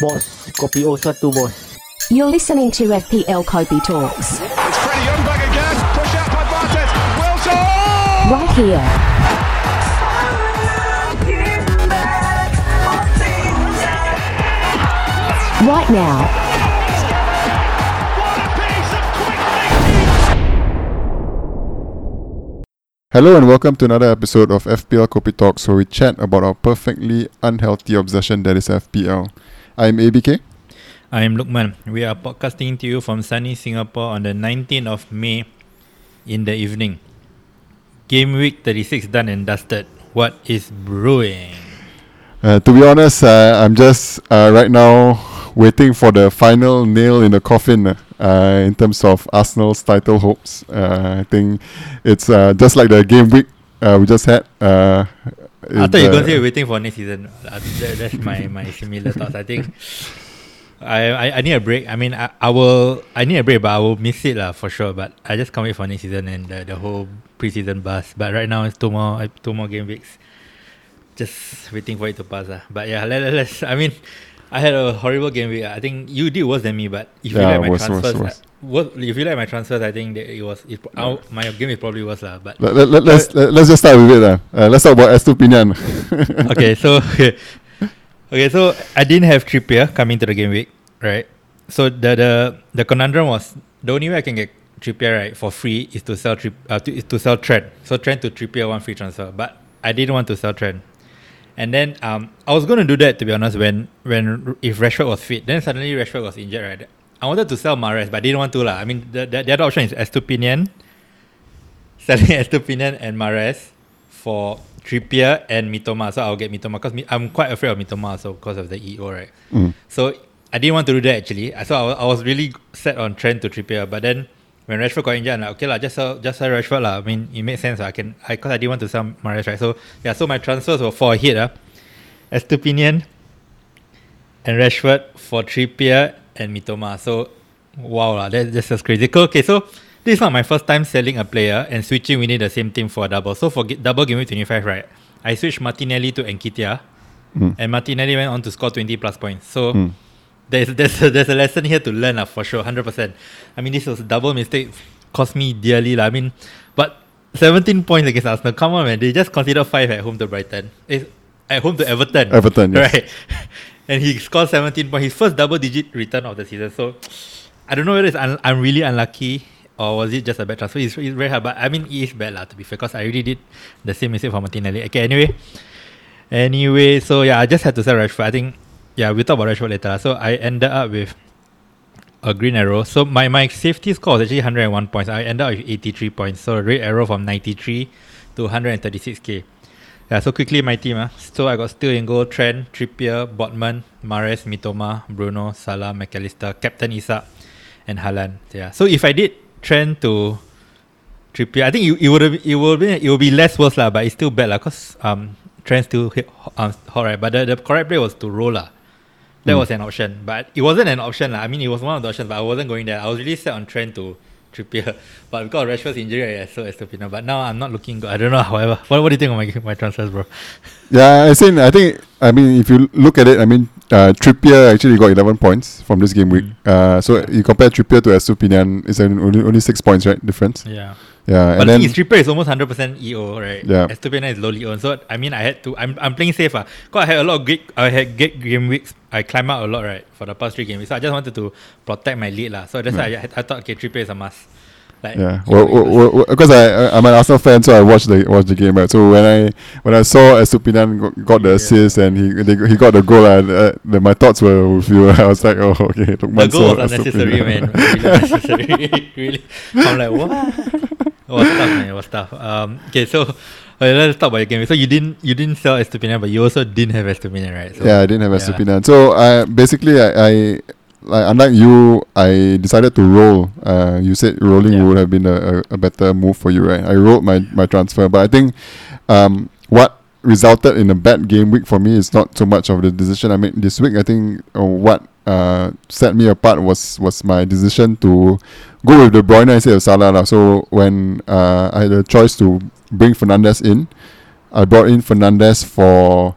Bos, kopi O satu bos. You're listening to FPL Kopi Talks. It's Freddie Ljungberg again. Push out by Bartes. Wilson! Right here. Right now. What a piece of quick Hello and welcome to another episode of FPL Kopi Talks where we chat about our perfectly unhealthy obsession that is FPL. I'm ABK. I'm Lukman. We are podcasting to you from sunny Singapore on the 19th of May in the evening. Game week 36 done and dusted. What is brewing? Uh, to be honest, uh, I'm just uh, right now waiting for the final nail in the coffin uh, in terms of Arsenal's title hopes. Uh, I think it's uh, just like the game week uh, we just had. Uh, I thought it, you were uh, going to say waiting for next season. Uh, that, that's my, my similar thoughts. I think I, I, I need a break. I mean, I, I will I need a break, but I will miss it lah for sure. But I just can't wait for next season and the, the whole preseason buzz. But right now it's two more two more game weeks. Just waiting for it to pass. lah. But yeah, let, let, let's. I mean, I had a horrible game week. I think you did worse than me. But if you like my worse, worse, transfers, worse. uh, what- if you like my transfers, I think that it was. It, our- my game is probably worse lah. But let, let, let, let's let, let's just start with it. Uh. Uh, let's talk about Estupinan. okay, so okay, so I didn't have Trippier coming to the game week, right? So the the the conundrum was the only way I can get Trippier right for free is to sell Trip uh, to, is to sell Trent. So Trent to Trippier one free transfer, but I didn't want to sell Trent. And then um, I was going to do that to be honest when when if Rashford was fit. Then suddenly Rashford was injured, right? I wanted to sell Mahrez, but I didn't want to lah. I mean, the, the, the other option is Estupinan, selling Estupinan and Mahrez for Trippier and Mitoma. So I'll get Mitoma because I'm quite afraid of Mitoma So because of the EO, right? Mm. So I didn't want to do that actually. So I was, I was really set on Trent to Trippier, but then when Rashford got injured, like, okay lah, just sell, just sell Rashford lah. I mean, it makes sense. lah. I can, I because I didn't want to sell Mahrez, right? So yeah, so my transfers were for a hit, ah, Estupinan and Rashford for Trippier and Mitoma. So wow lah, that, that's just crazy. Okay, so this is not my first time selling a player and switching within the same team for a double. So for double game week 25, right? I switched Martinelli to Nketiah, Mm. and Martinelli went on to score 20 plus points. So Mm. There's there's a, there's a lesson here to learn lah for sure, 100%. I mean, this was a double mistake, cost me dearly lah. I mean, but 17 points against Arsenal. Come on, man. They just considered five at home to Brighton. It's at home to Everton. Everton, yes. Right. and he scored 17 points. His first double digit return of the season. So I don't know whether it's un- I'm really unlucky or was it just a bad transfer. It's, it's very hard. But I mean, it is bad lah, to be fair, because I already did the same mistake for Martinelli. Okay, anyway. Anyway, so yeah, I just had to sell Rashford. I think, yeah, we'll talk about Rashford later. lah. So I ended up with a green arrow. So my, my safety score was actually 101 points. I ended up with 83 points. So red arrow from 93 to 136k. Yeah, so quickly my team. Uh. So I got still in goal Trent, Trippier, Botman, Mahrez, Mitoma, Bruno, Salah, Mac Allister, Captain Isak, and Haaland. Yeah. So if I did Trent to Trippier, I think it, it would it will be it would be less worse lah, but it's still bad lah, cause um Trent still hit um, hot right. But the, the correct play was to roll lah. That Mm. was an option, but it wasn't an option lah. I mean, it was one of the options, but I wasn't going there. I was really set on Trent to Trippier, but because of Rashford's injury, I sold Estupina. But now I'm not looking good. I don't know. However, what, what do you think of my my transfers, bro? Yeah, I think I think I mean if you look at it, I mean uh, Trippier actually got 11 points from this game week. Mm. Uh, so you compare Trippier to Estupinan, it's only only six points, right? Difference. Yeah. Yeah, But and the then thing is, almost hundred percent EO, right? Yeah. Estupina is lowly owned. So I mean, I had to. I'm, I'm playing safe, ah. Cause I had a lot of great. I had great game weeks. I climb out a lot, right, for the past three game weeks. So I just wanted to protect my lead, lah. So that's why I, I thought, okay, Trippier is a must. Like, yeah, well, always- well, well, because I I'm an Arsenal fan, so I watched the watched the game. Right? So when I when I saw Estupinan got, got the Yeah. assist and he they, he got the goal, and uh, the, my thoughts were with you. I was like, oh okay, the Lukman goal was unnecessary, man. Really unnecessary. really. I'm like, what? It was tough, man. It was tough. Um, okay, so okay, let's talk about your game. So you didn't you didn't sell Estupinan, but you also didn't have Estupinan, right? So, yeah, I didn't have yeah. Estupinan. So I basically I, I like unlike you, I decided to roll. Uh, you said rolling Yeah. would have been a, a, a better move for you, right? I rolled my, my transfer, but I think um, what resulted in a bad game week for me is not so much of the decision I made this week. I think uh, what uh, set me apart was was my decision to go with De Bruyne instead of Salah. lah. So when uh, I had a choice to bring Fernandez in, I brought in Fernandez for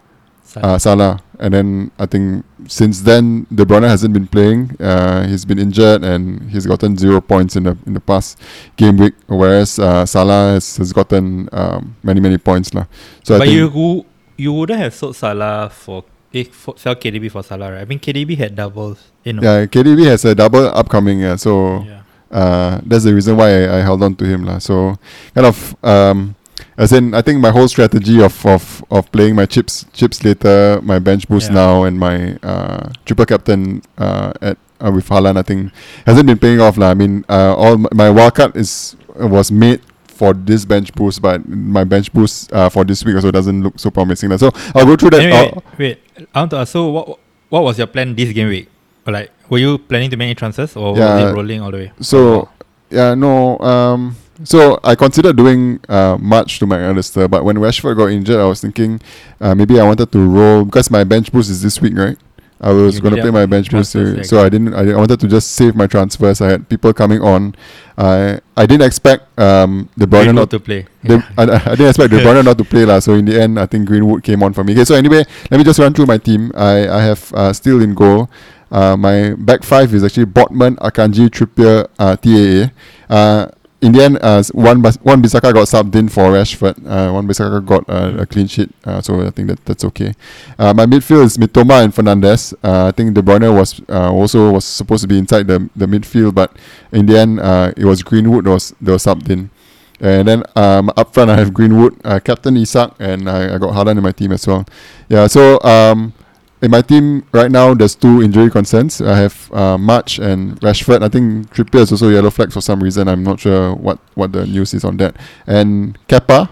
uh, Salah. And then I think since then De Bruyne hasn't been playing. Uh, he's been injured and he's gotten zero points in the in the past game week, whereas uh, Salah has, has gotten um, many many points lah. So I but you wou- you wouldn't have sold Salah for if for, sell KDB for Salah, right? I mean KDB had doubles. You know. yeah, KDB has a double upcoming. Yeah, so Yeah. Uh, that's the reason why I, I held on to him lah. So kind of um, as in I think my whole strategy of, of, of playing my chips chips later, my bench boost Yeah. now, and my uh, triple captain uh, at uh, with Haaland, I think hasn't been paying off lah. I mean, uh, all my, my wildcard is was made for this bench boost, but my bench boost uh, for this week also doesn't look so promising. lah. So I'll go through that. Anyway, uh, wait, I want to ask. So what what was your plan this game week? Like, were you planning to make any transfers or was Yeah. it rolling all the way? So yeah, no. Um, so I considered doing uh, March to my Mac Allister, but when Rashford got injured, I was thinking uh, maybe I wanted to roll because my bench boost is this week, right? I was going to play my bench boost, uh, so I didn't. I, I wanted to just save my transfers. I had people coming on. I I didn't expect um, De Bruyne Greenwood not to play. the, I, I didn't expect De Bruyne not to play lah. So in the end, I think Greenwood came on for me. Okay, so anyway, let me just run through my team. I I have uh, still in goal. Uh, my back five is actually Botman, Akanji, Trippier, uh, TAA. Uh, in the end, uh, one Bas- Wan-Bissaka got subbed in for Rashford. Uh, Wan-Bissaka got uh, a clean sheet. Uh, so I think that that's okay. Uh, my midfield is Mitoma and Fernandez. Uh, I think De Bruyne was uh, also was supposed to be inside the the midfield, but in the end, uh, it was Greenwood that was that was subbed in. And then um, up front, I have Greenwood, uh, Captain Isak, and I, I got Haaland in my team as well. Yeah, so um, in my team right now, there's two injury concerns. I have uh, March and Rashford. I think Trippier is also yellow flag for some reason. I'm not sure what, what the news is on that. And Kepa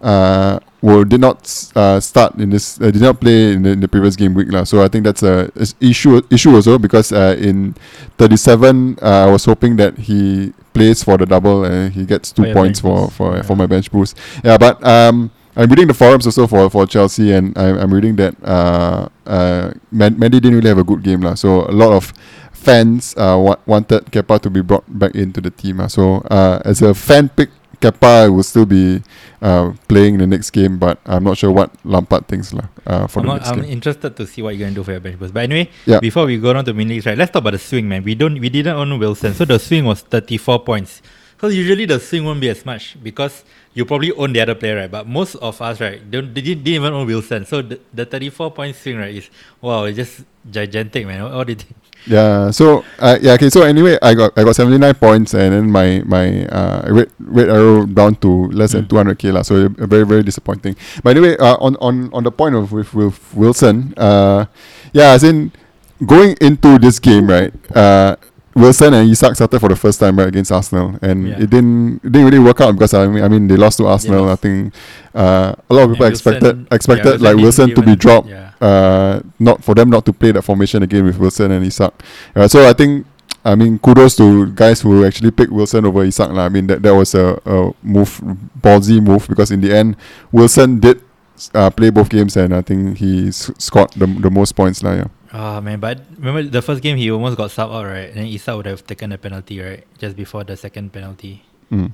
uh, will did not uh, start in this. Uh, did not play in the, in the previous game week lah. So I think that's a is issue issue also because uh, in 37, uh, I was hoping that he plays for the double and he gets two For points for for Yeah. for my bench boost. Yeah, but um. I'm reading the forums also for, for Chelsea, and I'm, I'm reading that uh, uh, Man- Mendy didn't really have a good game, lah. So a lot of fans uh, wa- wanted Kepa to be brought back into the team. lah. So uh, as a fan pick, Kepa will still be uh, playing in the next game, but I'm not sure what Lampard thinks lah, uh, for I'm, the next I'm game. interested to see what you're gonna do for your bench boost. But anyway, Yeah. before we go on to mini right? Let's talk about the swing, man. We don't, we didn't own Wilson, so the swing was 34 points. So usually the swing won't be as much because you probably own the other player, right? But most of us, right, don't they didn't, didn't even own Wilson. So the, the 34 point swing, right, is wow, it's just gigantic, man. What, what do you think? Yeah. So uh, yeah. Okay. So anyway, I got I got 79 points, and then my my uh, red red arrow down to less than Mm. 200k lah. So uh, very very disappointing. But anyway, uh, on on on the point of with with Wilson, uh, yeah, as in going into this game, right? Uh, Wilson and Isak started for the first time right against Arsenal, and Yeah. it didn't it didn't really work out because I mean I mean they lost to Arsenal. I think uh, a lot of people expected Wilson- expected yeah, like Wilson to be dropped yeah. uh, not for them not to play that formation again with Wilson and Isak. Uh, so I think, I mean, kudos to guys who actually picked Wilson over Isak. I mean, that, that was a, a move, ballsy move, because in the end, Wilson did uh, play both games and I think he s- scored the, the most points. lah. yeah. Oh man, but remember the first game he almost got sub out, right? And then Isak would have taken a penalty, right? Just before the second penalty. Mm.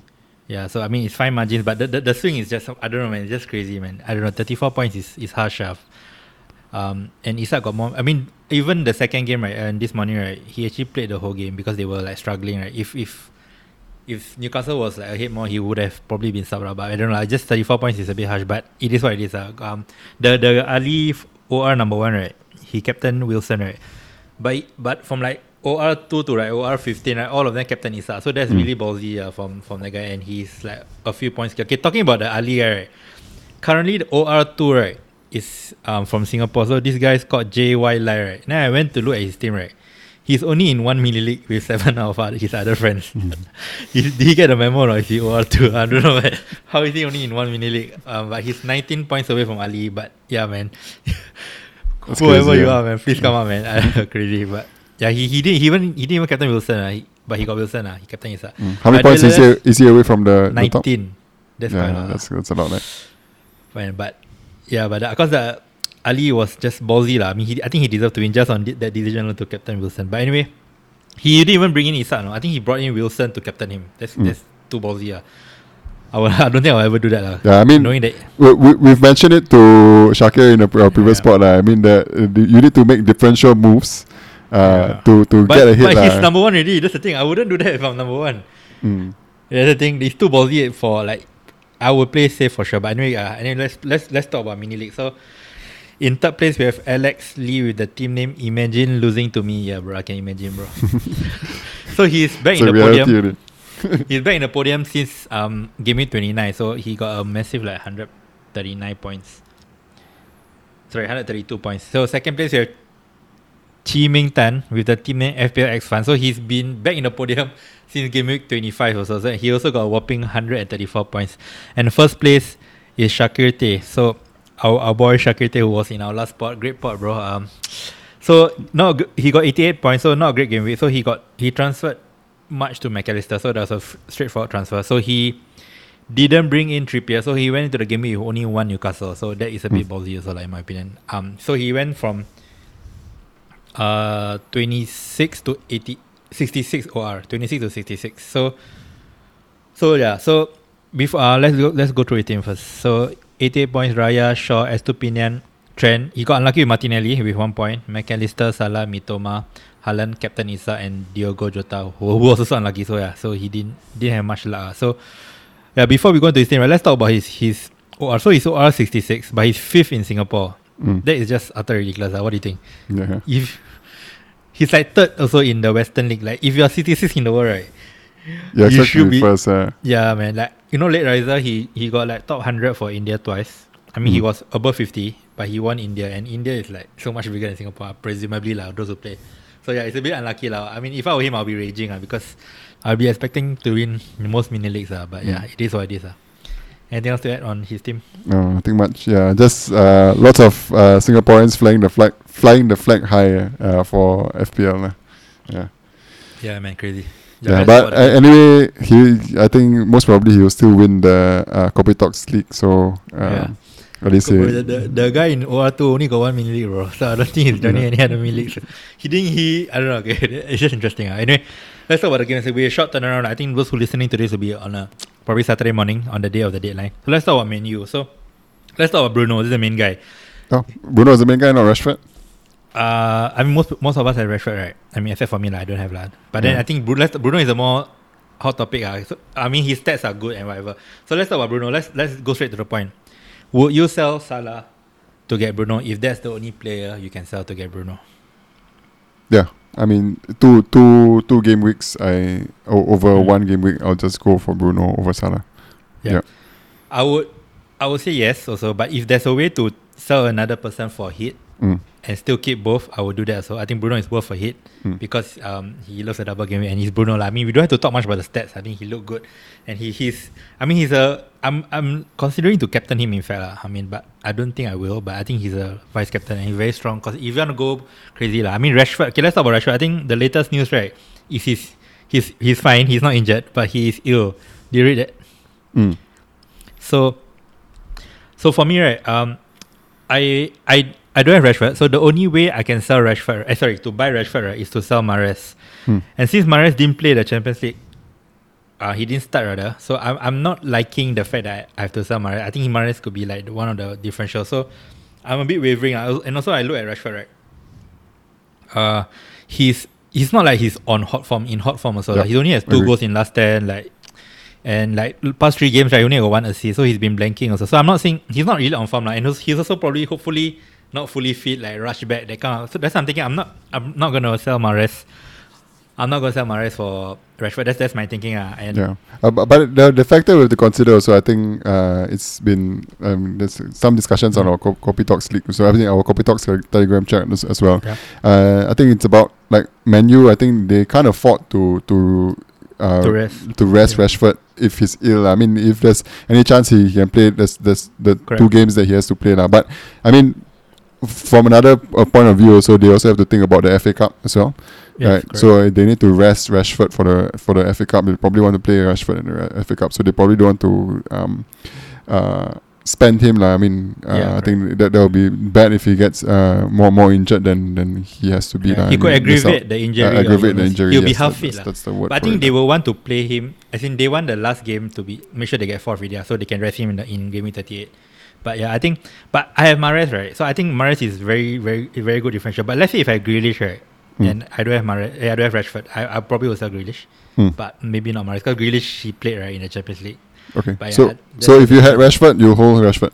Yeah, so I mean it's fine margins, but the, the, the swing is just I don't know man, it's just crazy man. I don't know, thirty four points is, is harsh ah. Um and Isak got more I mean, even the second game right and this morning right, he actually played the whole game because they were like struggling, right? If if if Newcastle was like ahead more, he would have probably been subbed out. But I don't know. I just thirty four points is a bit harsh, but it is what it is. Uh. Um, the the Ali OR number one right, he captain Wilson right, but but from like OR two to like OR fifteen right, all of them captain Isa. So that's Mm. really ballsy uh, from from the guy, and he's like a few points. Okay, talking about the Ali right, currently the OR two right is um from Singapore. So this guy is called JY Lai right. Now I went to look at his team right. He's only in one mini league with seven of his other friends. he, did he get a memo or is he OR two? I don't know. Man. How is he only in one mini league? Um, but he's 19 points away from Ali. But yeah, man. Whoever you are, man, please come on, man. Crazy, but yeah, he, he didn't he even he didn't even captain Wilson, uh, he, but he got Wilson. Uh, he captain Isa. Mm. How many points is he, is he away from the, the top? 19. That's quite a Yeah, lot. that's, that's a lot. Right? Fine, but yeah, but because the Ali was just ballsy lah. I mean, he, I think he deserved to win just on di- that decision to captain Wilson. But anyway, he didn't even bring in Isak. No? I think he brought in Wilson to captain him. That's Mm. that's too ballsy. ah. I, don't think I'll ever do that. lah. Yeah, I mean, knowing that we, we, we've mentioned it to Shakir in a, our previous Yeah. spot. lah. I mean, that you need to make differential moves uh, Yeah. to, to but, get a hit. but he's lah. number one already. That's the thing. I wouldn't do that if I'm number one. Mm. That's the thing. It's too ballsy for like. I would play safe for sure. But anyway, uh, anyway, let's let's let's talk about mini league. So, in third place we have Alex Lee with the team name Imagine losing to me. Yeah, bro, I can imagine, bro. so he's back It's in the podium. already. He's back in the podium since um game week 29. So he got a massive like 139 points. Sorry, 132 points. So second place have Chi Ming Tan with the team name FPL X Fun. So he's been back in the podium since game week 25 also. So he also got a whopping 134 points. And first place is Shakir Tay. So our, our boy Shakir Tay who was in our last spot. Great pot, bro. Um so not he got 88 points, so not a great game week. So he got he transferred March to Mac Allister, so that was a f- straightforward transfer. So he didn't bring in Trippier, so he went into the game with only one Newcastle. So that is a bit ballsy also, like in my opinion. Um, so he went from uh 26 to 80, 66 OR, 26 to 66. So so yeah, so before uh, let's go let's go through the team first. So 88 points, Raya, Shaw, Estupinan, Trent. He got unlucky with Martinelli with one point. Mac Allister, Salah, Mitoma, Haaland, Captain Isa, and Diogo Jota, who, who was also unlucky. So yeah, so he didn't didn't have much luck. ah. So yeah, before we go into his team, right, let's talk about his his OR. So he's OR 66, but he's fifth in Singapore. Mm. That is just utter ridiculous. ah. What do you think? Yeah. If he's like third also in the Western League, like if you're 66 in the world, right? Yeah, You should be- first. Uh, Yeah, man. Like you know, late riser, he he got like top hundred for India twice. I mean, he Mm. was above fifty, but he won India, and India is like so much bigger than Singapore, presumably like those who play. So yeah, it's a bit unlucky lah. I mean, if I were him, I'll be raging ah because I'll be expecting to win most mini leagues ah. But yeah, it is what it is ah. Anything else to add on his team? no, nothing much. Yeah, just uh, lots of uh, Singaporeans flying the flag, flying the flag high uh, for FPL. lah. Yeah. Yeah, man, crazy. Yeah, but uh, anyway, he I think most probably he will still win the uh, Copy Talks League. So Yeah. Um, at least Bro, he, the, the, the guy in OR2 only got one mini league, bro. So I don't think he's joining any other mini leagues. He didn't, he, I don't know, okay. It's just interesting. ah. Anyway, let's talk about the game. It's a a short turnaround. I think those who listening to this will be on a probably Saturday morning on the day of the deadline. So let's talk about Man U. So let's talk about Bruno. This is the main guy. oh, Bruno is the main guy, not Rashford. Uh, I mean, most most of us have Rashford, right? I mean, except for me, like, I don't have that. But then Yeah. I think Bruno, Bruno is a more hot topic. Uh. So, I mean, his stats are good and whatever. So let's talk about Bruno. Let's let's go straight to the point. Would you sell Salah to get Bruno if that's the only player you can sell to get Bruno? Yeah, I mean two two two game weeks. I over Mm. one game week, I'll just go for Bruno over Salah. Yeah. I would I would say yes also, but if there's a way to sell another person for a hit Mm. and still keep both, I would do that. So I think Bruno is worth a hit Mm. because um he loves a double game and he's Bruno. lah. I mean we don't have to talk much about the stats. I think he looked good and he he's I mean he's a I'm I'm considering to captain him in fact. lah. I mean but I don't think I will, but I think he's a vice captain and he's very strong because if you want to go crazy lah. I mean Rashford okay let's talk about Rashford. I think the latest news right is he's he's he's fine, he's not injured, but he is ill. Do you read that? Mm. So, so for me, right, um, I I I don't have Rashford. So the only way I can sell Rashford, eh, sorry, to buy Rashford, right, is to sell Mahrez. Hmm. And since Mahrez didn't play the Champions League, uh, he didn't start rather. So I'm I'm not liking the fact that I have to sell Mahrez. I think Mahrez could be like one of the differentials. So I'm a bit wavering. I, and also I look at Rashford, right. Uh, he's he's not like he's on hot form in hot form also. Yeah, Like, he only has two goals in last ten. Like and like past three games, right, he only got one assist, so he's been blanking also. So I'm not saying he's not really on form, like, and he's also probably, hopefully, not fully fit, like rush back that kind of. So that's what I'm thinking. I'm not, I'm not gonna sell Mahrez. I'm not gonna sell Mahrez for Rashford. That's that's my thinking, ah. And Yeah, uh, but the the factor we have to consider also, I think uh, it's been um, there's some discussions on our co- Kopi Talks league. So I think our Kopi Talks uh, Telegram chat as, as well. Yeah. Uh, I think it's about like Man U. I think they can't afford to to uh, To rest. to rest Yeah. Rashford if he's ill. I mean, if there's any chance he can play, there's there's the Correct. two games that he has to play now. But I mean, from another uh, point of view, also they also have to think about the FA Cup as well. Yes, right. correct. So uh, they need to rest Rashford for the for the FA Cup. They probably want to play Rashford in the uh, FA Cup, so they probably don't want to um, uh, spend him lah. I mean, uh, Yeah, I think that that will be bad if he gets uh, more more injured than than he has to be. Yeah, lah. he I could mean, aggravate the injury. Uh, aggravate the injury. He'll be half fit that's, that's the word. But I think they will want to play him. I think they want the last game to be make sure they get fourth ah, so they can rest him in the in game thirty eight. But yeah, I think. But I have Mahrez right, so I think Mahrez is very very very good differential. But let's say if I Grealish right, Hmm. and I don't have Mahrez, I don't have Rashford, I I probably will sell Grealish. Hmm. But maybe not Mahrez because Grealish he played right in the Champions League. Okay. But so yeah, so if you had Rashford, you hold Rashford.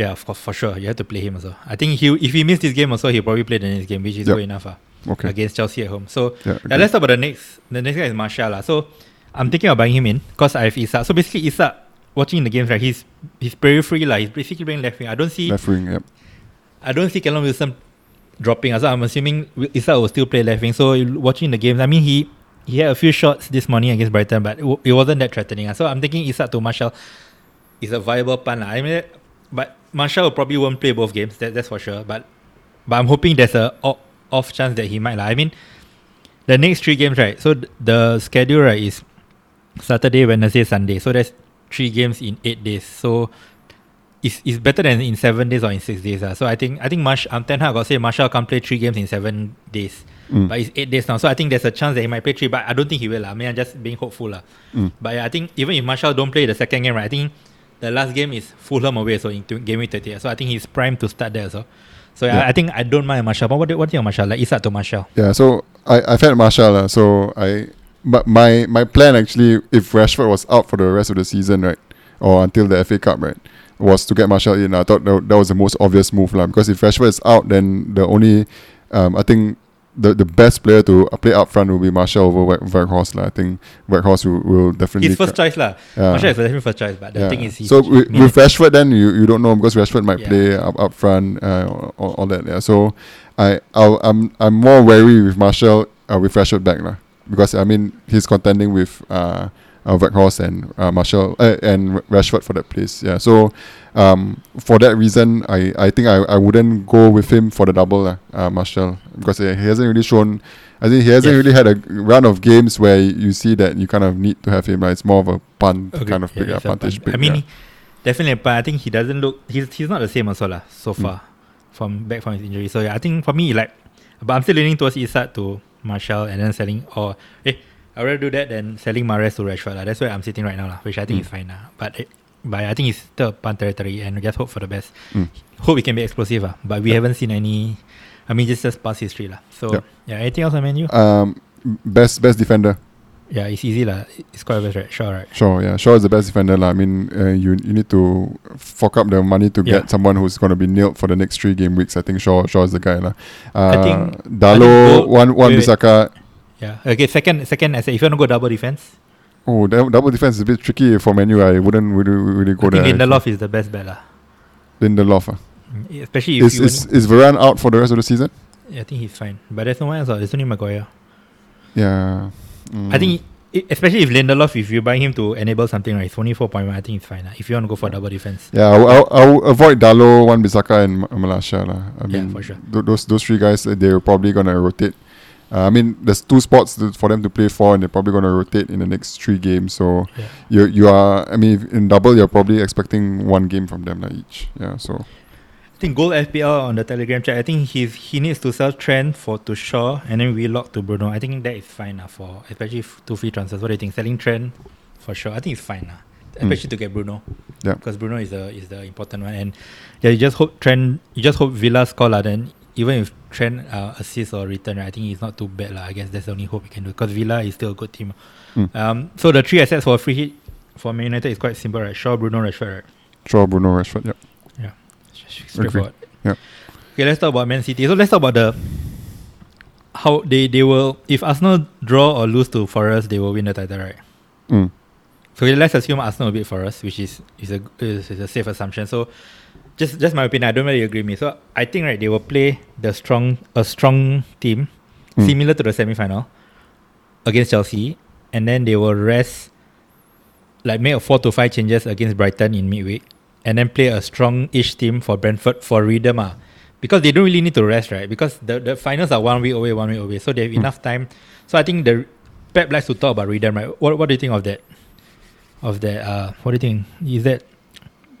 Yeah, of course, for sure. You have to play him also. I think he if he missed this game also, he'll probably play the next game, which is Yep. good enough. Uh, Okay. against Chelsea at home. So Yeah, yeah, let's talk about the next. The next guy is Martial. lah. So I'm thinking of buying him in because I have Isak. So basically, Isak watching the games right, he's he's periphery lah. He's basically playing left wing. I don't see Left wing. Yep. I don't see Callum Wilson dropping. So I'm assuming Isak will still play left wing. So watching the games, I mean he he had a few shots this morning against Brighton, but it, it wasn't that threatening. So I'm thinking Isak to Martial is a viable plan. I mean, but Martial probably won't play both games. That, that's for sure. But but I'm hoping there's a off chance that he might. I mean, the next three games, right? So th- the schedule right is Saturday, Wednesday, Sunday. So there's three games in eight days. So it's, it's better than in seven days or in six days. Uh. So I think I think Marsh um, Ten Hag got say Martial can't play three games in seven days. Mm. But it's eight days now. So I think there's a chance that he might play three, but I don't think he will. lah. I mean I'm just being hopeful. lah. Mm. But yeah, I think even if Martial don't play the second game, right, I think the last game is Fulham away, so in t- game week 30. So I think he's primed to start there. So so yeah, Yeah. I, I think I don't mind Martial. But what, do- what do you think of Martial? Like Isak to Martial. Yeah, so I I've had Martial, uh, so I but my my plan actually, if Rashford was out for the rest of the season, right, or until the FA Cup, right, was to get Martial in. I thought that, that was the most obvious move, lah. Because if Rashford is out, then the only, um, I think. The, the best player to play up front will be Martial over Weghorst. lah. I think Weghorst will, will definitely. His first choice lah. Yeah. Martial is definitely first choice, but the Yeah. thing is, so with, I with Rashford, then you, you don't know because Rashford might Yeah. play up, up front, uh, all, all that. Yeah. So I I'll, I'm I'm more wary with Martial uh, with Rashford back lah because I mean he's contending with uh, uh Weghorst and uh, Martial uh, and Rashford for that place. Yeah. So um for that reason, I, I think I, I wouldn't go with him for the double lah, uh, Martial because he hasn't really shown. I think he hasn't Yes. really had a run of games where you see that you kind of need to have him. Like, it's more of a punt Okay, kind of yeah, pick, yeah, a puntish punt. I mean, yeah. definitely, but I think he doesn't look. He's he's not the same also lah so Hmm. far from back from his injury. So yeah, I think for me like, but I'm still leaning towards Isak to Marshall and then selling or eh, I rather do that than selling Mares to Rashford lah. That's where I'm sitting right now lah, which I think Mm. is fine lah. But it, but I think it's still punt territory and we just hope for the best. Mm. Hope we can be explosive ah. But we haven't seen any. I mean, just just past history lah. So Yep. yeah, anything else on menu? Um, best best defender. Yeah, it's easy lah. It's quite obvious, right? Sure, right? Shaw, yeah, Shaw is the best defender. lah. I mean, uh, you you need to fork up the money to Yeah. get someone who's going to be nailed for the next three game weeks. I think Shaw Shaw is the guy. lah. Uh, I think- Dalot, think one one wait, wait. Bissaka. Yeah. Okay. Second, second. I said if you want to go double defense, Oh, dou- double defense is a bit tricky for Man U. I wouldn't really, really go I think there. Lindelof is the best bet lah. Lindelof. ah. Mm, Especially if Is, you. is is Varane out for the rest of the season? yeah, I think he's fine. But there's no one else. ah. There's only Maguire. Yeah. Mm. I think, especially if Lindelof, if you're buying him to enable something, right? It's only four point one. I think it's fine. lah. If you want to go for double defense. Yeah, I'll, I'll, I'll avoid Dalot, One Bisaka, and Ma- Malacia. lah. I Yeah, mean, for sure. th- those those three guys, uh, they're probably gonna rotate. Uh, I mean, there's two spots to, for them to play for, and they're probably gonna rotate in the next three games. So Yeah. you you are, I mean, in double, you're probably expecting one game from them lah, each. Yeah. So I think Gold FPL on the Telegram chat. I think he's he needs to sell Trent for to Shaw and then relock to Bruno. I think that is fine uh, for especially two free transfers. What do you think? Selling Trent for sure. I think it's fine uh, especially to get Bruno. Yeah. Because Bruno is the is the important one, and yeah, you just hope Trent. You just hope Villa score lah. Then even if Trent uh, assist or return, right, I think it's not too bad lah. I guess that's the only hope we can do because Villa is still a good team. Mm. Um, so the three assets for a free hit for Man United is quite simple, right? Shaw, Bruno, Rashford, right? Shaw, Bruno, Rashford. Yeah. Straightforward. Yeah. Okay, let's talk about Man City. So let's talk about the how they they will if Arsenal draw or lose to Forest, they will win the title, right? Mm. So let's assume Arsenal will beat Forest, which is is a is, is a safe assumption. So just just my opinion, I don't really agree with me. So I think right they will play the strong a strong team Mm. similar to the semi final against Chelsea, and then they will rest like make a four to five changes against Brighton in midweek, and then play a strong-ish team for Brentford for rhythm, ah. because they don't really need to rest, right? Because the, the finals are one week away, one week away, so they have Mm. enough time. So I think the Pep likes to talk about rhythm, right? What what do you think of that? Of that, uh, what do you think? Is that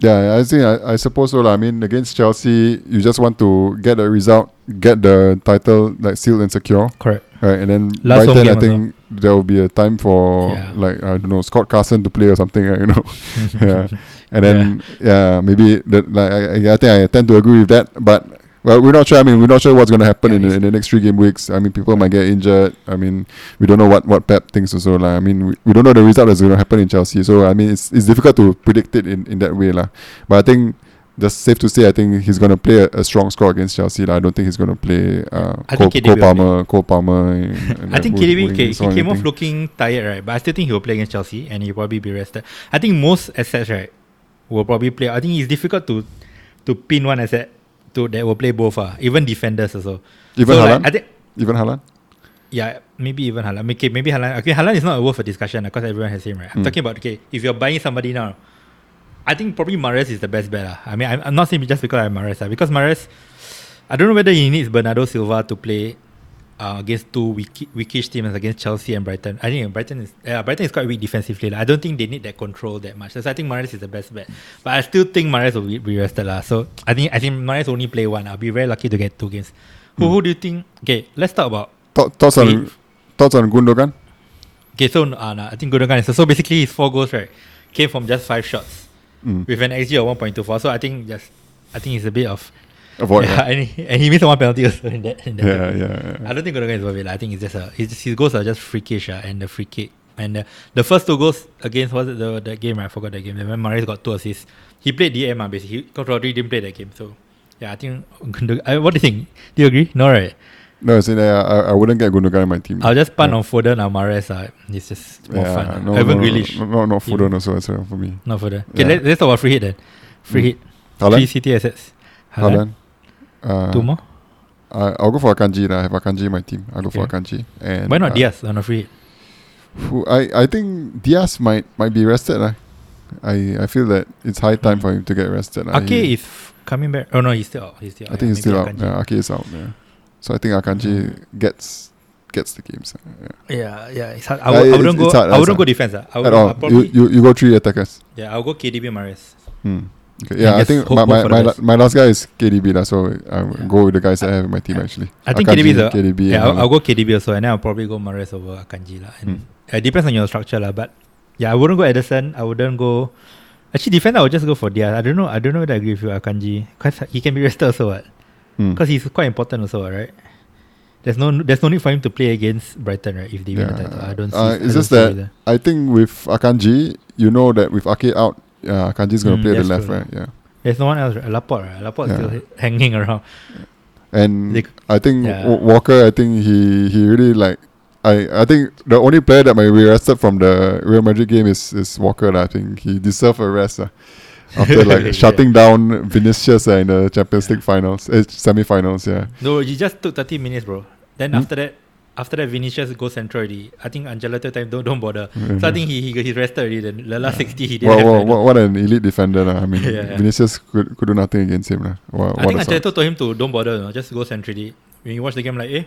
Yeah, I think I, I suppose so. lah. I mean, against Chelsea, you just want to get a result, get the title like sealed and secure, Correct. right? And then Last home Brighton, I think there will be a time for Yeah. like I don't know Scott Carson to play or something, right, you know. yeah, and then yeah, maybe that like I, I think I tend to agree with that, but. Well, we're not sure. I mean, we're not sure what's going to happen Yeah, in, the, in the next three game weeks. I mean, people might get injured. I mean, we don't know what, what Pep thinks also. Like, I mean, we, we don't know the result that's going to happen in Chelsea. So, I mean, it's, it's difficult to predict it in, in that way. lah. But I think just safe to say, I think he's going to play a, a strong score against Chelsea. I don't think he's going to play uh, Cole, Cole Palmer. Cole Palmer. and- and I think KDB wing- okay, wings or he came off looking tired, right? But I still think he will play against Chelsea and he'll probably be rested. I think most assets, right, will probably play. I think it's difficult to to pin one asset to that will play both. Uh, even defenders also. Even so, like, Haaland? I think Even Haaland? yeah, maybe even Haaland. Okay, maybe Haaland. Okay, Haaland is not worth a discussion because everyone has him, right? I'm Mm. talking about okay, if you're buying somebody now, I think probably Mares is the best bet. lah. I mean, I'm, I'm not saying just because I'm Mares, uh, because Mares, I don't know whether he needs Bernardo Silva to play uh, against two weak, weakish teams against Chelsea and Brighton. I think Brighton is yeah, Brighton is quite weak defensively. lah. I don't think they need that control that much. So I think Mahrez is the best bet. But I still think Mahrez will be, be rested. lah. So I think I think Mahrez only play one. I'll be very lucky to get two games. Who, who do you think? Okay, let's talk about Thought- Thoughts on, thoughts on Gundogan? Okay, so uh, nah, I think Gundogan is so basically his four goals right came from just five shots Mm. with an xG of one point two four. So I think just I think it's a bit of Avoid. yeah, Yeah, and, he, and he missed one penalty also in that. In that yeah, yeah. yeah. I don't think Gundogan is worth it. I think it's just a his, his goals are just freakish uh, and the free kick and the, the first two goals against was it the the game right? I forgot that game. When Mahrez got two assists, he played DM uh, basically. Because Rodri didn't play that game, so yeah, I think Gundogan. I, what do you think? Do you agree? No, right? No, it's in, uh, I, I wouldn't get Gundogan in my team. I'll just punt Yeah. on Foden or Mahrez. Uh, it's just more yeah, fun. uh. no, Evan no, Grealish. No, no, not He- Foden also as well for me. Not for the. Okay, Yeah. let, let's talk about free hit then. Free Mm. hit. Haaland? Three City assets. Haaland. Haaland. Uh, Two more. I, I'll go for Akanji. lah. I have Akanji in my team. I'll go for Okay. Akanji. And, Why not uh, Dias on a free hit? who- I, I think Dias might might be rested. lah. I, I feel that it's high time Mm. for him to get rested. lah. Ake He- is coming back. Oh no, he's still out. He's still out. I think Yeah, he's still maybe out. Akanji. Yeah, Ake is out. Yeah. So I think Akanji Mm. gets gets the games. uh, Yeah. Yeah, yeah. It's hard. I, Uh, would, I it's- wouldn't go. hard, I wouldn't go defense. Uh. I would At all. Probably, You, you, you go three attackers. yeah, I'll go KDB Mahrez. Hmm. Okay. Yeah, I just think hope- my, hope my, my, la- my last guy is KDB, lah, so I'll Yeah. go with the guys that I have in my team actually. I think Akanji, KDB is KDB. Yeah, I'll, I'll go KDB also, and then I'll probably go Mahrez over Akanji lah. And Hmm. it depends on your structure lah. But yeah, I wouldn't go Ederson. I wouldn't go. Actually, defense I would just go for Dias. I don't know. I don't know whether I agree with you, Akanji. Cause he can be rested also, what? Hmm. Because he's quite important also, right? There's no there's no need for him to play against Brighton, right? If they win the title, I don't see. Uh, I it's don't just see that either. I think with Akanji, you know that with Ake out, uh, Akanji is going to Mm, play the left, true. right? Yeah. There's no one else. Right? Laporte, right? Laporte Yeah. still hanging around. And They- I think yeah. W- Walker, I think he he really like. I, I think the only player that might be rested from the Real Madrid game is, is Walker. I think he deserved a rest uh, after like Yeah. shutting down Vinicius uh, in the Champions League finals, uh, semi-finals. Yeah, No, he just took 30 minutes, bro. Then Hmm? after that, after that, Vinicius go central already. I think Ancelotti time don't don't bother. Mhm. So I think he he he's rested already. Then the last 60 he didn't Wow, have. wow, what, what an elite defender! lah. I mean, Yeah, yeah. Vinicius could, could do nothing against him. lah. Wow, I think a sort. Told him to don't bother, you know, just go centrally. When you watch the game, like eh,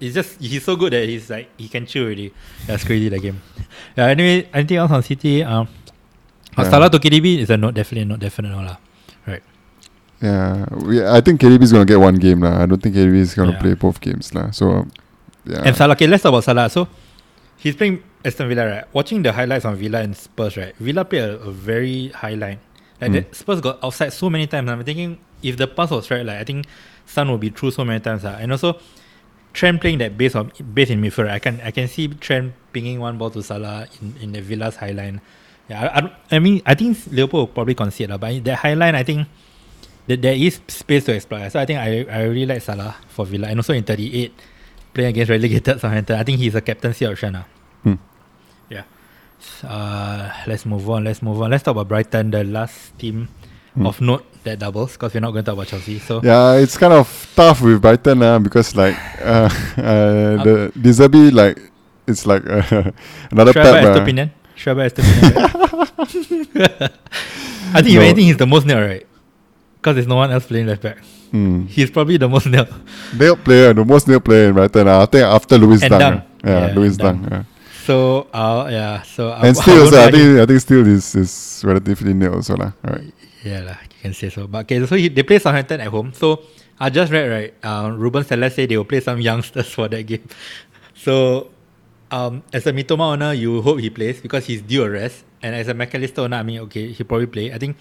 it's just he's so good that he's like he can chill already. That's crazy the game. Yeah. Anyway, anything else on City? Um, Yeah. Salah to KDB is a not definitely not definite no lah. Right. Yeah, we, I think KDB is gonna get one game lah. I don't think KDB is gonna Yeah. play both games lah. So, yeah. And Salah, okay, let's talk about Salah. So he's playing Aston Villa, right? Watching the highlights on Villa and Spurs, right? Villa played a, a very high line. Like Mm. Spurs got outside so many times. I'm thinking if the pass was right, like I think Son will be through so many times. Uh. And also Trent playing that base on base in midfield. right? I can I can see Trent pinging one ball to Salah in, in the Villa's high line. Yeah, I, I, I mean I think Liverpool will probably concede, lah, but that high line I think that there is space to exploit. So I think I, I really like Salah for Villa. And also in 38, playing against relegated Southampton, I think he's a captaincy option. Uh. Hmm. Yeah. Uh, let's move on. Let's move on. Let's talk about Brighton, the last team Hmm. of note that doubles, because we're not going to talk about Chelsea. So Yeah, it's kind of tough with Brighton uh, because like uh, uh, the De Zerbi like it's like uh, another buy Pep. Uh, Estupinan? Should I buy Estupinan? I think if anything, he's the most nailed, right? Because there's no one else playing left back. Mm. He's probably the most nailed. Nailed player, the most nailed player in Brighton. Uh, I think after Lewis And uh. Yeah, Yeah, Lewis Dunk. Dunk. uh. So uh yeah, so and I still, won't also, I think I think still is is relatively nil also lah. Alright. Yeah, lah, you can say so. But okay, so he, they play Southampton at home. So I just read right. Uh, Ruben Selles say they will play some youngsters for that game. So, um, as a Mitoma owner, you hope he plays because he's due a rest. And as a Mac Allister owner, I mean, okay, he probably play. I think,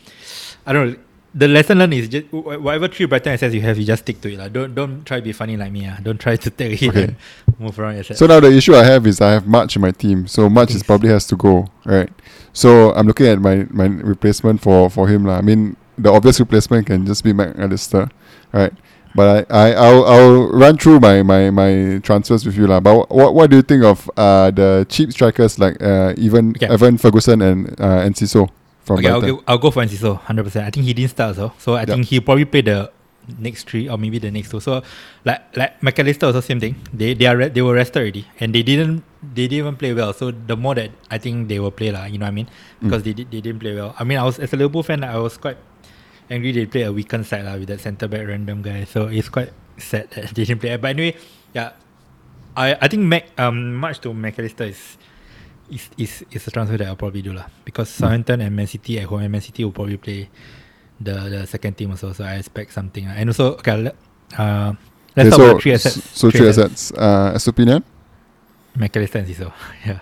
I don't know. The lesson learned is just whatever three Brighton assets you have, you just stick to it. Lah. Don't don't try to be funny like me. Ah. Don't try to take a hit Okay. and move around your assets. So now the issue I have is I have March in my team, so March is probably has to go, right? So I'm looking at my, my replacement for for him lah. I mean, the obvious replacement can just be Mac Allister, right? But I, I I'll, I'll run through my, my, my transfers with you lah. But what what do you think of uh the cheap strikers like uh even Okay. Evan Ferguson and uh Enciso from Okay, I'll go, I'll go for Enciso, 100%. I think he didn't start so. So I Yup. think he probably played the next three or maybe the next two. So like like Mac Allister also same thing. They they are re- they were rested already and they didn't they didn't even play well. So the more that I think they will play lah, you know what I mean? Because they did, they didn't play well. I mean I was as a Liverpool fan I was quite angry they play a weakened side lah with that centre back random guy. So it's quite sad that they didn't play. But anyway, yeah. I, I think Mac um March to Mac Allister is is is is a transfer that I'll probably do lah because Southampton and Man City at home and Man City will probably play the the second team also so I expect something lah. and also okay uh, let's Okay, talk so, about three assets So three assets. Uh, Estupinian? McAllister and Siso yeah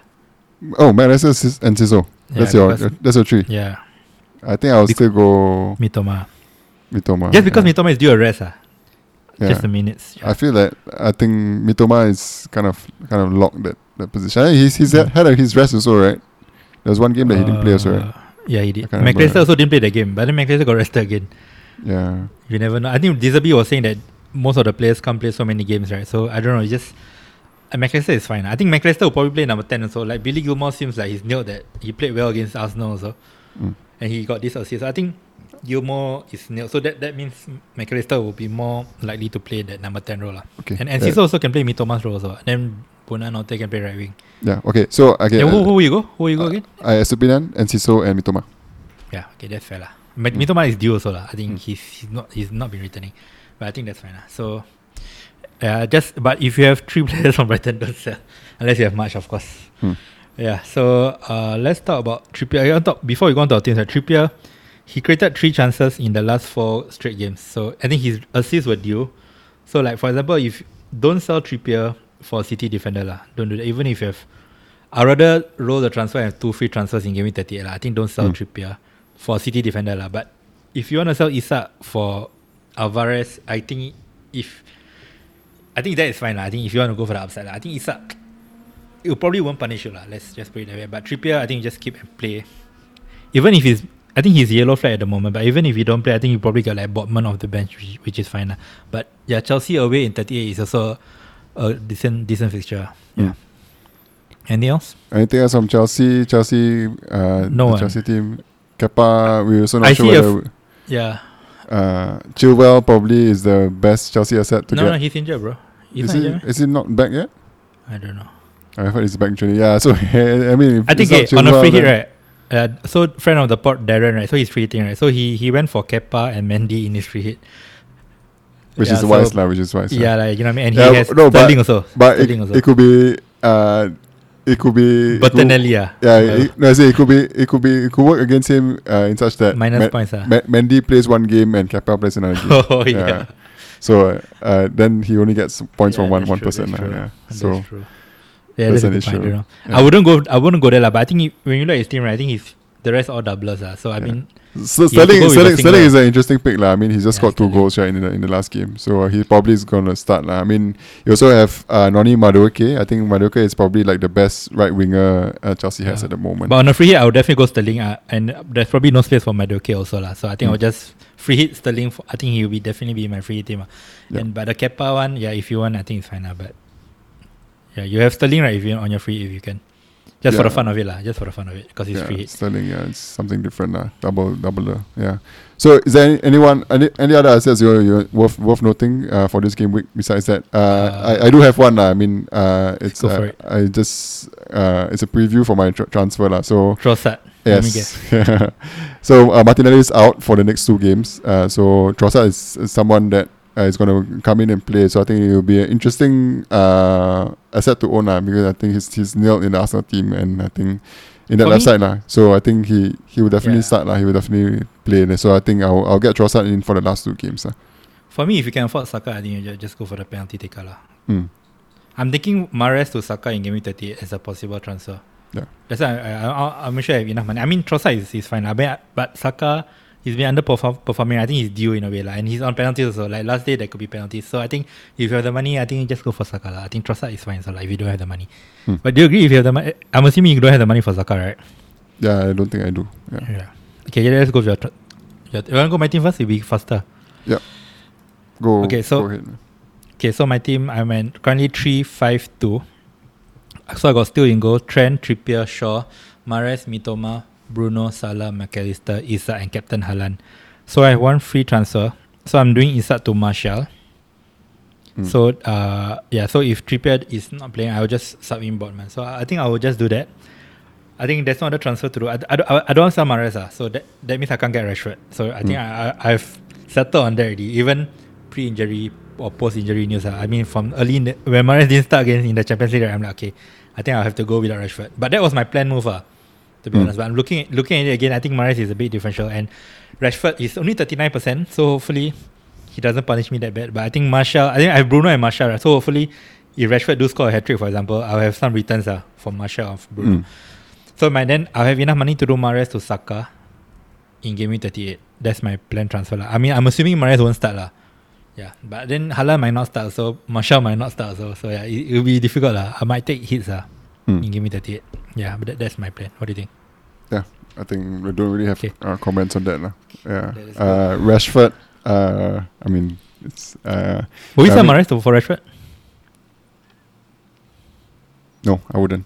Oh, McAllister and Ciso. That's Yeah, your because- that's your three. yeah I think I'll Bec- still go Mitoma Mitoma. just because yeah. Mitoma is due a rest ah Yeah. just the minutes I feel that I think Mitoma is kind of kind of locked that, that position. He's he's had, had a- his rest also, right? There was one game that he didn't play also, right? Uh, yeah he did. Mac Allister also didn't play the game but then Mac Allister got rested again Yeah. you never know I think De Zerbi was saying that most of the players can't play so many games right so I don't know it's just uh, Mac Allister is fine I think Mac Allister will probably play number 10 So like Billy Gilmour seems like he's nailed that he played well against Arsenal also Mm. and he got this assist I think Gilmour is nil. so that, that means Mac Allister will be more likely to play that number 10 role lah. Okay. and. Enciso also can play Mitoma's role also then Buonanotte can play right wing Yeah. Okay. So okay. and who, uh, who you go who you go again I Estupinan, Enciso, and Mitoma. Yeah, okay, that's fair lah. But Mitoma is due also lah. I Mm. think he's, he's not he's not been returning, but I think that's fine lah. So, yeah, just but if you have three players from Brighton, don't sell unless you have March, of course. Hmm. Yeah. So uh, let's talk about Trippier. Top, before we go on to our teams, uh, Trippier, he created three chances in the last four straight games. So I think his assists were due. So like for example, if don't sell Trippier for City defender lah, don't do that. Even if you have, I'd rather roll the transfer and have two free transfers in game week 38 lah. I think don't sell Hmm. Trippier for City defender lah. But if you want to sell Isak for Alvarez, I think if I think that is fine lah. I think if you want to go for the upside lah, I think Isak it probably won't punish you lah. Let's just put it that way. But Trippier, I think you just keep and play. Even if he's, I think he's yellow flag at the moment. But even if you don't play, I think you probably got like bottom of the bench, which, which is fine lah. But yeah, Chelsea away in 38 is also a decent decent fixture. Yeah. Mm. Anything else? Anything else from Chelsea? Chelsea, uh, No the one. Chelsea team. Kepa, we also not I sure see a whether. Yeah. uh, Chilwell probably is the best Chelsea asset to No, get. no, he's injured, bro. He's is not he injured. is he not back yet? I don't know. I heard he's back actually. Yeah, so I mean, if I think it's eh, on a Chilwell, free hit, right? Uh, so friend of the port, Darren, right? So he's free hitting, right? So he he went for Kepa and Mendy in his free hit. Which Yeah, is so- wise, lah. Which is wise. Yeah, like you know what I mean. And Yeah, he has no, but- Sterling also. But it, also. it could be, uh, it could be. Bertinelli, ah. Yeah, it, no, I say it could be, it could be, it could work against him uh, in such that minus Ma- points, ah. Ma- Mendy plays one game and Kepa plays another game. Oh yeah. So uh, uh, then he only gets points Yeah, from one one true, percent. that's true. Yeah. That's So true. Yeah, that's that's, a good point. Yeah. I wouldn't go. I wouldn't go there, lah. But I think he, when you look at his team, right, I think he's the rest all doublers, ah. So I Yeah. mean, So Sterling, Sterling, Sterling is an interesting pick, lah. I mean, he just Yeah, scored two goals right in the in the last game, so uh, he probably is gonna start, lah. I mean, you also have uh, Noni Madueke. I think Madueke is probably like the best right winger uh, Chelsea has at the moment. but on a free hit, I would definitely go Sterling, uh, and there's probably no space for Madueke also, lah. So I think Mm. I'll just free hit Sterling. For, I think he will be definitely be my free hit team. And but the Kepa one, yeah, if you want, I think it's fine, lah. But yeah, you have Sterling right if you on your free if you can. Just for the Yeah. fun of it, lah. Just for the fun of it, because it's yeah, free hit. Sterling, yeah, it's something different, lah. Double, double, yeah. So, is there any, anyone, any, any other assets you you worth worth noting uh, for this game week? Besides that, uh, Uh, I, I do have one, lah. I mean, uh, it's uh, it. I just uh, it's a preview for my tr- transfer, lah. So me guess. Yes. so uh, Martinelli is out for the next two games. So Trossard is, is someone that uh, is going to come in and play. So I think it will be an interesting uh, asset to own lah, because I think he's he's nailed in the Arsenal team, and I think in that For left me- side lah. So I think he he will definitely Yeah. start lah. He will definitely play. So I think I'll I'll get Trossard in for the last two games lah. For me, if you can afford Saka, I think you ju- just go for the penalty taker lah. Mm. I'm thinking Mares to Saka in game week 38 as a possible transfer. Yeah. That's why I, I, I, sure I have enough money. I mean, Trossard is, is fine. Mean, but Saka, he's been underperforming. I think he's due in a way. Like, and he's on penalties also. Like last day, there could be penalties. So I think if you have the money, I think you just go for Saka. lah. I think Trossard is fine. So like, if you don't have the money. Hmm. But do you agree if you have the money? I'm assuming you don't have the money for Saka, right? Yeah, I don't think I do. Yeah. Yeah. Okay, yeah, let's go with your. Tr- your you want to go my team first? It'll be faster. Yeah. Go. Okay, so- go ahead. Okay, so my team, I'm at currently 3 5 2. So I got still in goal Trent, Trippier, Shaw, Mahrez, Mitoma, Bruno, Salah, Mac Allister, Isak, and Captain Haaland. So I have one free transfer. So I'm doing Isak to Martial. Mm. So uh yeah, so if Trippier is not playing, I will just sub in Botman. So I think I will just do that. I think there's no other transfer to do. I, I, don't- I, I don't want to sell Mahrez, ah, so that, that means I can't get Rashford. So I think I, I, I've settled on that already. Even pre-injury or post-injury news. ah. I mean, from early in the, when Mahrez didn't start again in the Champions League, I'm like, okay, I think I'll have to go without Rashford. But that was my plan move, ah, to be Mm. honest. But I'm looking at, looking at it again. I think Mahrez is a bit differential, and Rashford is only 39%. So hopefully he doesn't punish me that bad. But I think Martial, I think I have Bruno and Martial. Right? So hopefully, if Rashford do score a hat trick, for example, I'll have some returns uh, from Martial of Bruno. Mm. So my then I'll have enough money to do Mahrez to Saka in game week 38. That's my plan transfer. lah. I mean, I'm assuming Mahrez won't start. lah. Yeah, but then Hala might not start, so Martial might not start. So, so yeah, it, will be difficult. lah. I might take hits uh, Mm. in game week 38. Yeah, but that, that's my plan. What do you think? Yeah, I think we don't really have Okay. uh, comments on that. lah. Yeah. That Uh, Rashford, uh, I mean, it's. Uh, Will we mean- for Rashford? no, I wouldn't.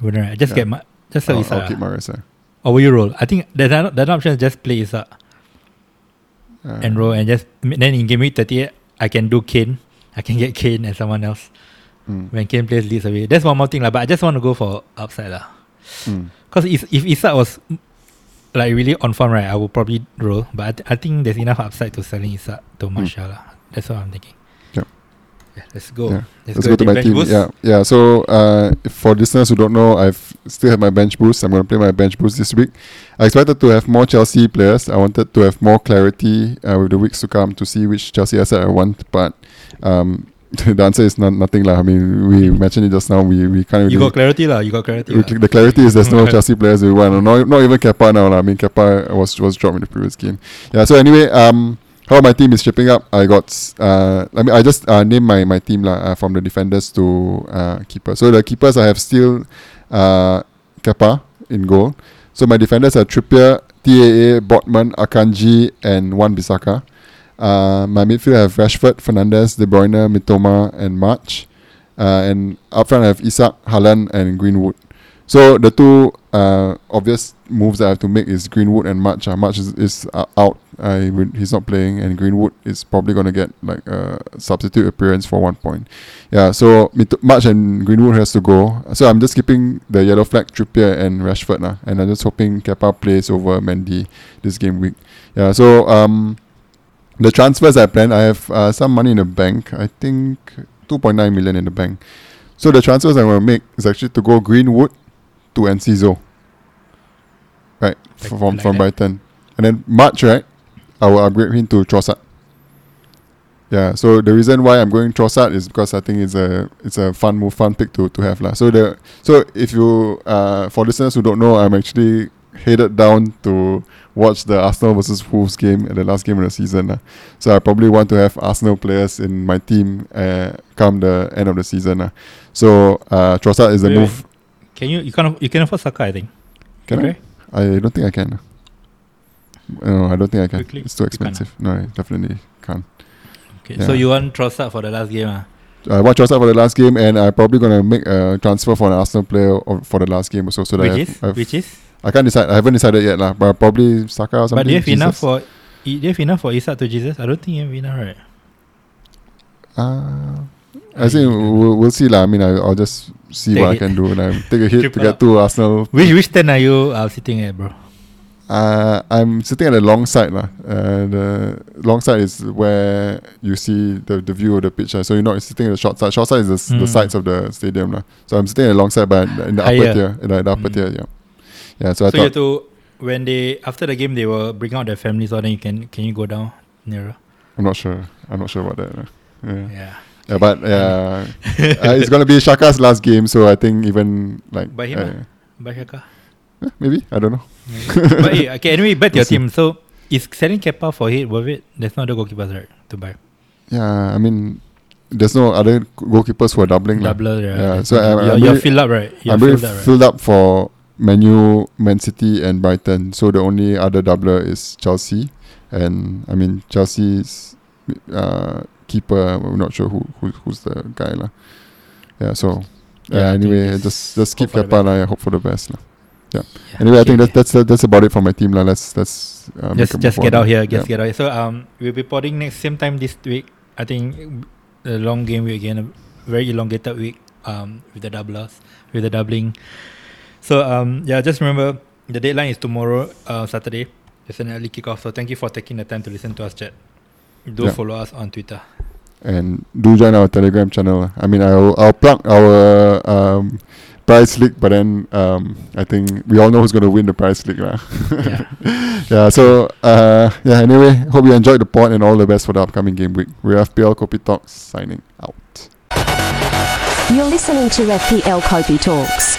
Wouldn't I? Just Yeah. get Ma- just sell I'll. I'll keep. Uh, Or will you roll? I think there's an, that option is just play Isak uh, and roll and just then in game week 38 I can do Kane. I can get Kane and someone else Mm, when Kane plays Leeds away. That's one more thing lah. But I just want to go for upside lah. mm, Because if, if Isak was mm, like really on form right, I would probably roll. But I, th- I think there's enough upside to selling Isak to Martial lah. That's what I'm thinking. Yep. Yeah, let's go. Yeah. Let's, Let's go to my team. boost. Yeah, yeah. So, uh, for listeners who don't know, I've still have my bench boost. I'm going to play my bench boost this week. I expected to have more Chelsea players. I wanted to have more clarity uh, with the weeks to come to see which Chelsea asset I want. But um, the answer is not, nothing. lah. I mean, we mentioned it just now. We we can't You really. got clarity lah. You got clarity. we- the clarity is there's no Chelsea players we want. Not, not even Kepa now. lah. I mean, Kepa was was dropped in the previous game. Yeah. So anyway, um, how my team is shaping up. I got. Uh, I mean, I just uh, named my my team lah uh, from the defenders to uh, keeper. So the keepers I have still, uh, Kepa in goal. So my defenders are Trippier, TAA, Botman, Akanji, and Wan-Bissaka. Uh, my midfield have Rashford, Fernandez, De Bruyne, Mitoma, and March. Uh, and up front I have Isak, Haaland, and Greenwood. So the two uh, obvious moves that I have to make is Greenwood and March. Uh, March is, is uh, out. I he's not playing, and Greenwood is probably going to get like a substitute appearance for one point. Yeah, so March and Greenwood has to go. So I'm just keeping the yellow flag Trippier and Rashford now, and I'm just hoping Kepa plays over Mendy this game week. Yeah, so um, the transfers I plan, I have uh, some money in the bank. I think 2.9 million in the bank. So the transfers I'm going to make is actually to go Greenwood to Enciso. Right, Like- from like from that. Brighton. And then March, right, I will upgrade him to Trossard. Yeah, so the reason why I'm going Trossard is because I think it's a it's a fun move, fun pick to, to have lah. So the so if you uh for listeners who don't know, I'm actually headed down to watch the Arsenal versus Wolves game at the last game of the season. lah. So I probably want to have Arsenal players in my team uh, come the end of the season. lah. So uh, Trossard is the Wait, wait. move. Can you you can you can afford Saka? I think. Can okay. I? I don't think I can. No, I don't think I can. Quickly? It's too expensive. No, I definitely can't. Okay. Yeah. So you want Trossard for the last game? Ah. I watch Trossard for the last game, and I'm probably gonna make a transfer for an Arsenal player of- for the last game also. So that Which I, is have, I've- which is. I can't decide. I haven't decided yet, lah. But probably Saka or something. But do you have enough Jesus. for? Do you have enough for Isak to Jesus? I don't think you have enough, right? Uh, I think we'll, we'll see, lah. I mean, I, I'll just see Take what I can do, and I take a hit to get to Arsenal. Which which ten are you uh, sitting at, bro? uh, I'm sitting at the long side lah. Uh, the long side is where you see the, the view of the pitch. lah. So you're not sitting at the short side. Short side is the, s the Mm. sides of the stadium lah. So I'm sitting at the long side, but in the upper Higher. tier, in the, the upper Mm. tier, yeah. Yeah. So I so you have thought to when they after the game they will bring out their families, or then you can can you go down nearer? I'm not sure. I'm not sure about that. Yeah. Yeah. Yeah, but yeah, uh, it's gonna be Xhaka's last game, so I think even like By him, uh, ah? By Shaka. eh, maybe I don't know. but hey, okay, anyway, bet your team. So is selling Kepa for it worth it? There's no other goalkeepers right to buy. Yeah, I mean, there's no other goalkeepers who are doubling. Doubler, yeah. Yeah, so you're, I'm you're filled up, right? You're I'm filled up, right? filled up for Man U, Man City, and Brighton. So the only other doubler is Chelsea, and I mean Chelsea's uh, keeper. I'm not sure who, who who's the guy lah. Yeah. So Yeah, yeah. I think anyway, just just keep hope for the Kepa lah. Yeah, hope for the best lah. Yeah, Anyway, I think okay. that's that's that's about it for my team lah. Let's let's uh, just just get out here, Yeah. get out here. So um, we'll be potting next same time this week. I think the long game week again, a very elongated week. Um, with the doublers, with the doubling. So um, yeah, just remember the deadline is tomorrow, uh, Saturday. It's an early kickoff. So thank you for taking the time to listen to us, chat. Do Yeah. follow us on Twitter. and do join our Telegram channel. I mean, I'll I'll plug our um, prize league, but then um, I think we all know who's going to win the prize league, lah. Yeah. yeah. So uh, yeah. Anyway, hope you enjoyed the pod and all the best for the upcoming game week. We're FPL Kopi Talks signing out. You're listening to FPL Kopi Talks.